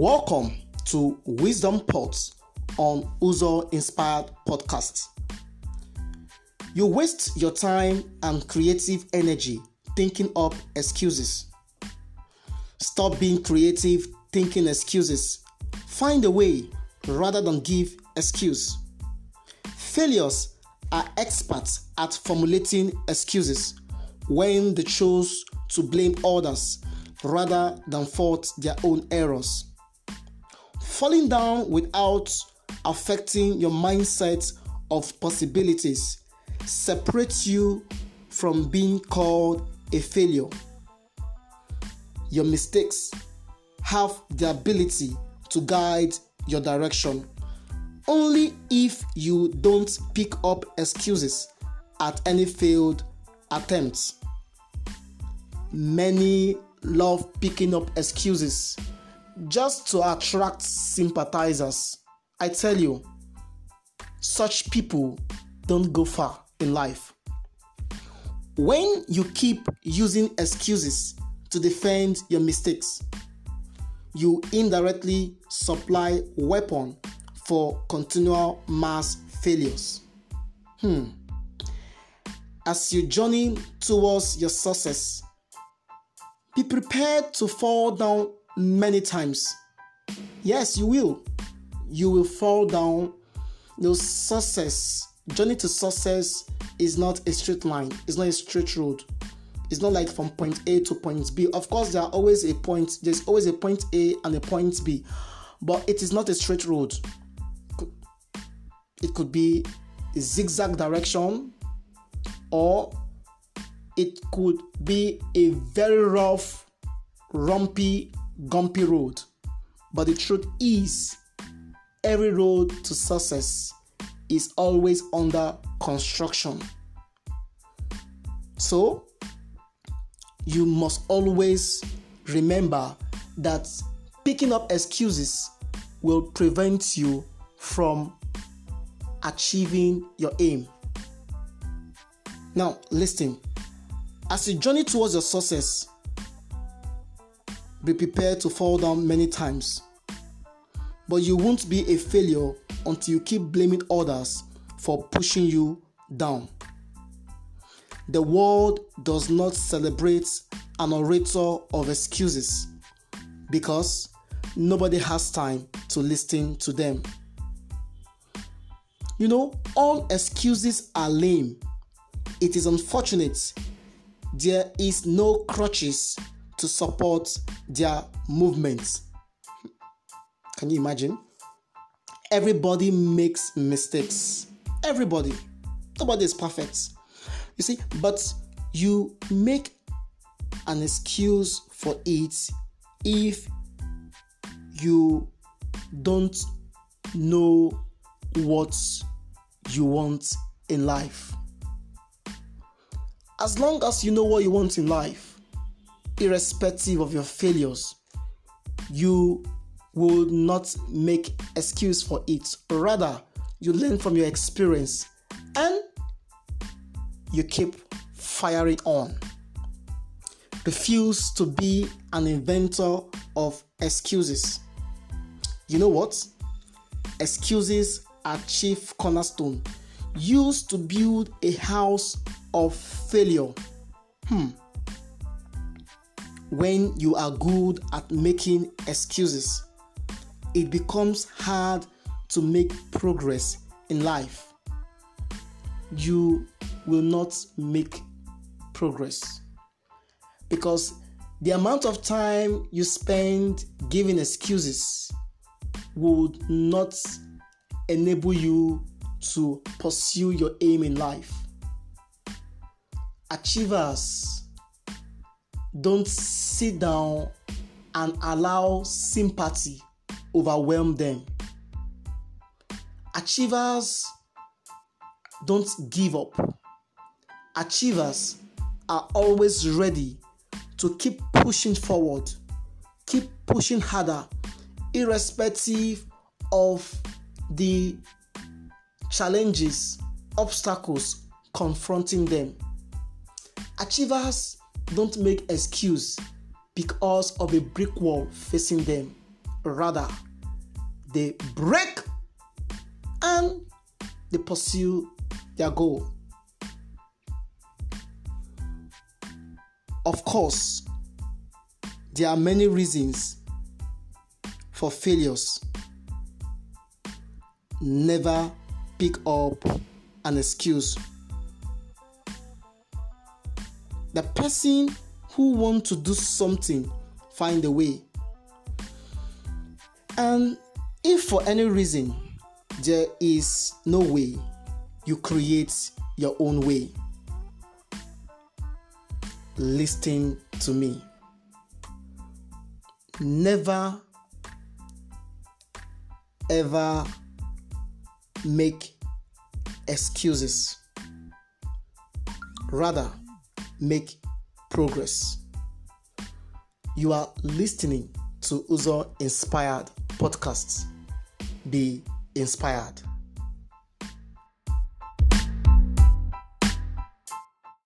Welcome to Wisdom Pots on Uzo Inspired Podcast. You waste your time and creative energy thinking up excuses. Stop being creative thinking excuses. Find a way rather than give excuse. Failures are experts at formulating excuses when they choose to blame others rather than fault their own errors. Falling down without affecting your mindset of possibilities separates you from being called a failure. Your mistakes have the ability to guide your direction only if you don't pick up excuses at any failed attempts. Many love picking up excuses just to attract sympathizers. I tell you, such people don't go far in life. When you keep using excuses to defend your mistakes, you indirectly supply weapon for continual mass failures. Hmm. As you journey towards your success, be prepared to fall down many times. Yes, you will. You will fall down. No success, journey to success is not a straight line. It's not a straight road. It's not like from point A to point B. Of course, there are always a point. There's always a point A and a point B, but it is not a straight road. It could be a zigzag direction, or it could be a very rough, rumpy, gumpy road. But the truth is, every road to success is always under construction. So, you must always remember that picking up excuses will prevent you from achieving your aim. Now, listen. As you journey towards your success, be prepared to fall down many times. But you won't be a failure until you keep blaming others for pushing you down. The world does not celebrate an orator of excuses because nobody has time to listen to them. You know, all excuses are lame. It is unfortunate there is no crutches to support their movements. Can you imagine? Everybody makes mistakes. Everybody. Nobody is perfect. You see, but you make an excuse for it if you don't know what you want in life. As long as you know what you want in life, irrespective of your failures, you will not make excuse for it. Rather, you learn from your experience and you keep firing on. Refuse to be an inventor of excuses. You know what? Excuses are chief cornerstone used to build a house of failure. Hmm. When you are good at making excuses, it becomes hard to make progress in life. You will not make progress because the amount of time you spend giving excuses would not enable you to pursue your aim in life. Achievers don't sit down and allow sympathy overwhelm them. Achievers don't give up. Achievers are always ready to keep pushing forward, keep pushing harder, irrespective of the challenges, obstacles confronting them. Achievers don't make excuse because of a brick wall facing them. rather, they break and they pursue their goal. Of course, there are many reasons for failures. Never pick up an excuse. The person who want to do something find a way. And if for any reason there is no way, you create your own way. Listen to me. Never ever make excuses. Rather, make progress. You are listening to Uzo Inspired Podcasts. Be inspired.